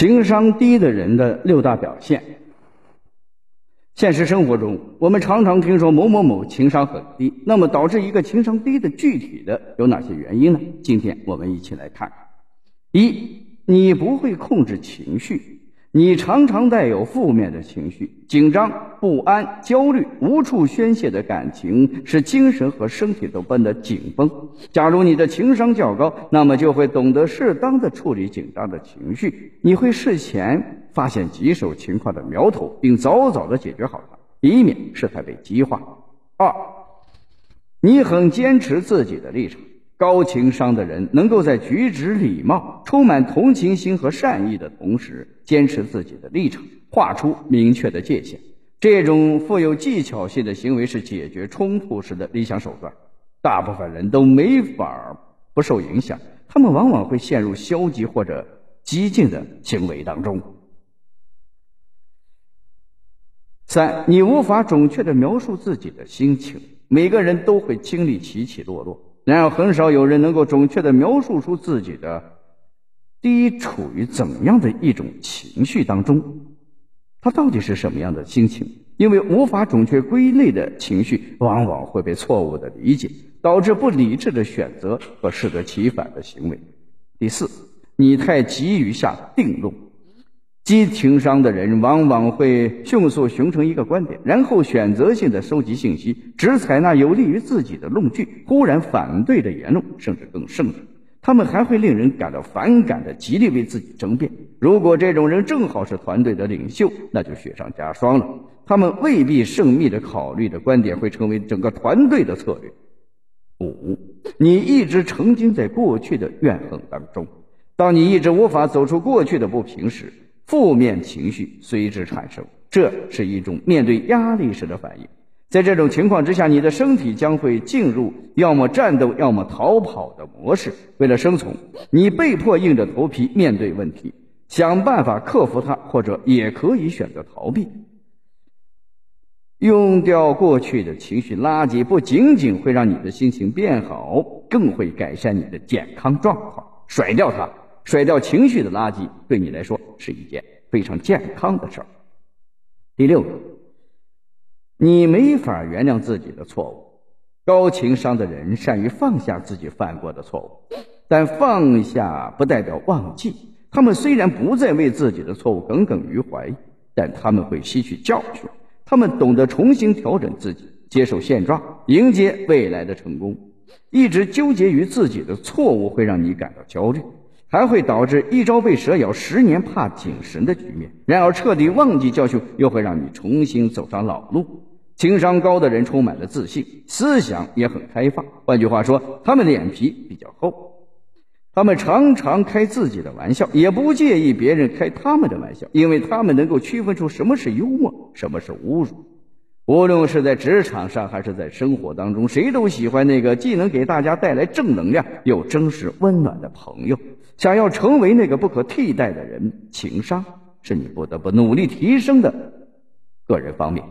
情商低的人的六大表现。现实生活中，我们常常听说某某某情商很低。那么，导致一个情商低的具体的有哪些原因呢？今天我们一起来看。一，你不会控制情绪。你常常带有负面的情绪，紧张、不安、焦虑、无处宣泄的感情，使精神和身体都绷得紧绷。假如你的情商较高，那么就会懂得适当的处理紧张的情绪，你会事前发现棘手情况的苗头，并早早的解决好它，以免事态被激化。二，你很坚持自己的立场。高情商的人能够在举止礼貌、充满同情心和善意的同时，坚持自己的立场，画出明确的界限。这种富有技巧性的行为是解决冲突时的理想手段。大部分人都没法不受影响，他们往往会陷入消极或者激进的行为当中。三，你无法准确的描述自己的心情。每个人都会经历起起落落。然而，很少有人能够准确的描述出自己的第一处于怎样的一种情绪当中，他到底是什么样的心情？因为无法准确归类的情绪，往往会被错误的理解，导致不理智的选择和适得其反的行为。第四，你太急于下定论。低情商的人往往会迅速形成一个观点，然后选择性的收集信息，只采纳有利于自己的论据，忽然反对的言论，甚至更甚者，他们还会令人感到反感的极力为自己争辩。如果这种人正好是团队的领袖，那就雪上加霜了。他们未必慎密的考虑的观点会成为整个团队的策略。五，你一直沉浸在过去的怨恨当中，当你一直无法走出过去的不平时。负面情绪随之产生，这是一种面对压力时的反应。在这种情况之下，你的身体将会进入要么战斗，要么逃跑的模式。为了生存，你被迫硬着头皮面对问题，想办法克服它，或者也可以选择逃避。用掉过去的情绪垃圾，不仅仅会让你的心情变好，更会改善你的健康状况。甩掉它。甩掉情绪的垃圾，对你来说是一件非常健康的事儿。第六个，你没法原谅自己的错误。高情商的人善于放下自己犯过的错误，但放下不代表忘记。他们虽然不再为自己的错误耿耿于怀，但他们会吸取教训。他们懂得重新调整自己，接受现状，迎接未来的成功。一直纠结于自己的错误，会让你感到焦虑。还会导致一朝被蛇咬，十年怕井绳的局面。然而，彻底忘记教训，又会让你重新走上老路。情商高的人充满了自信，思想也很开放。换句话说，他们脸皮比较厚。他们常常开自己的玩笑，也不介意别人开他们的玩笑，因为他们能够区分出什么是幽默，什么是侮辱。无论是在职场上，还是在生活当中，谁都喜欢那个既能给大家带来正能量，又真实温暖的朋友。想要成为那个不可替代的人，情商是你不得不努力提升的个人方面。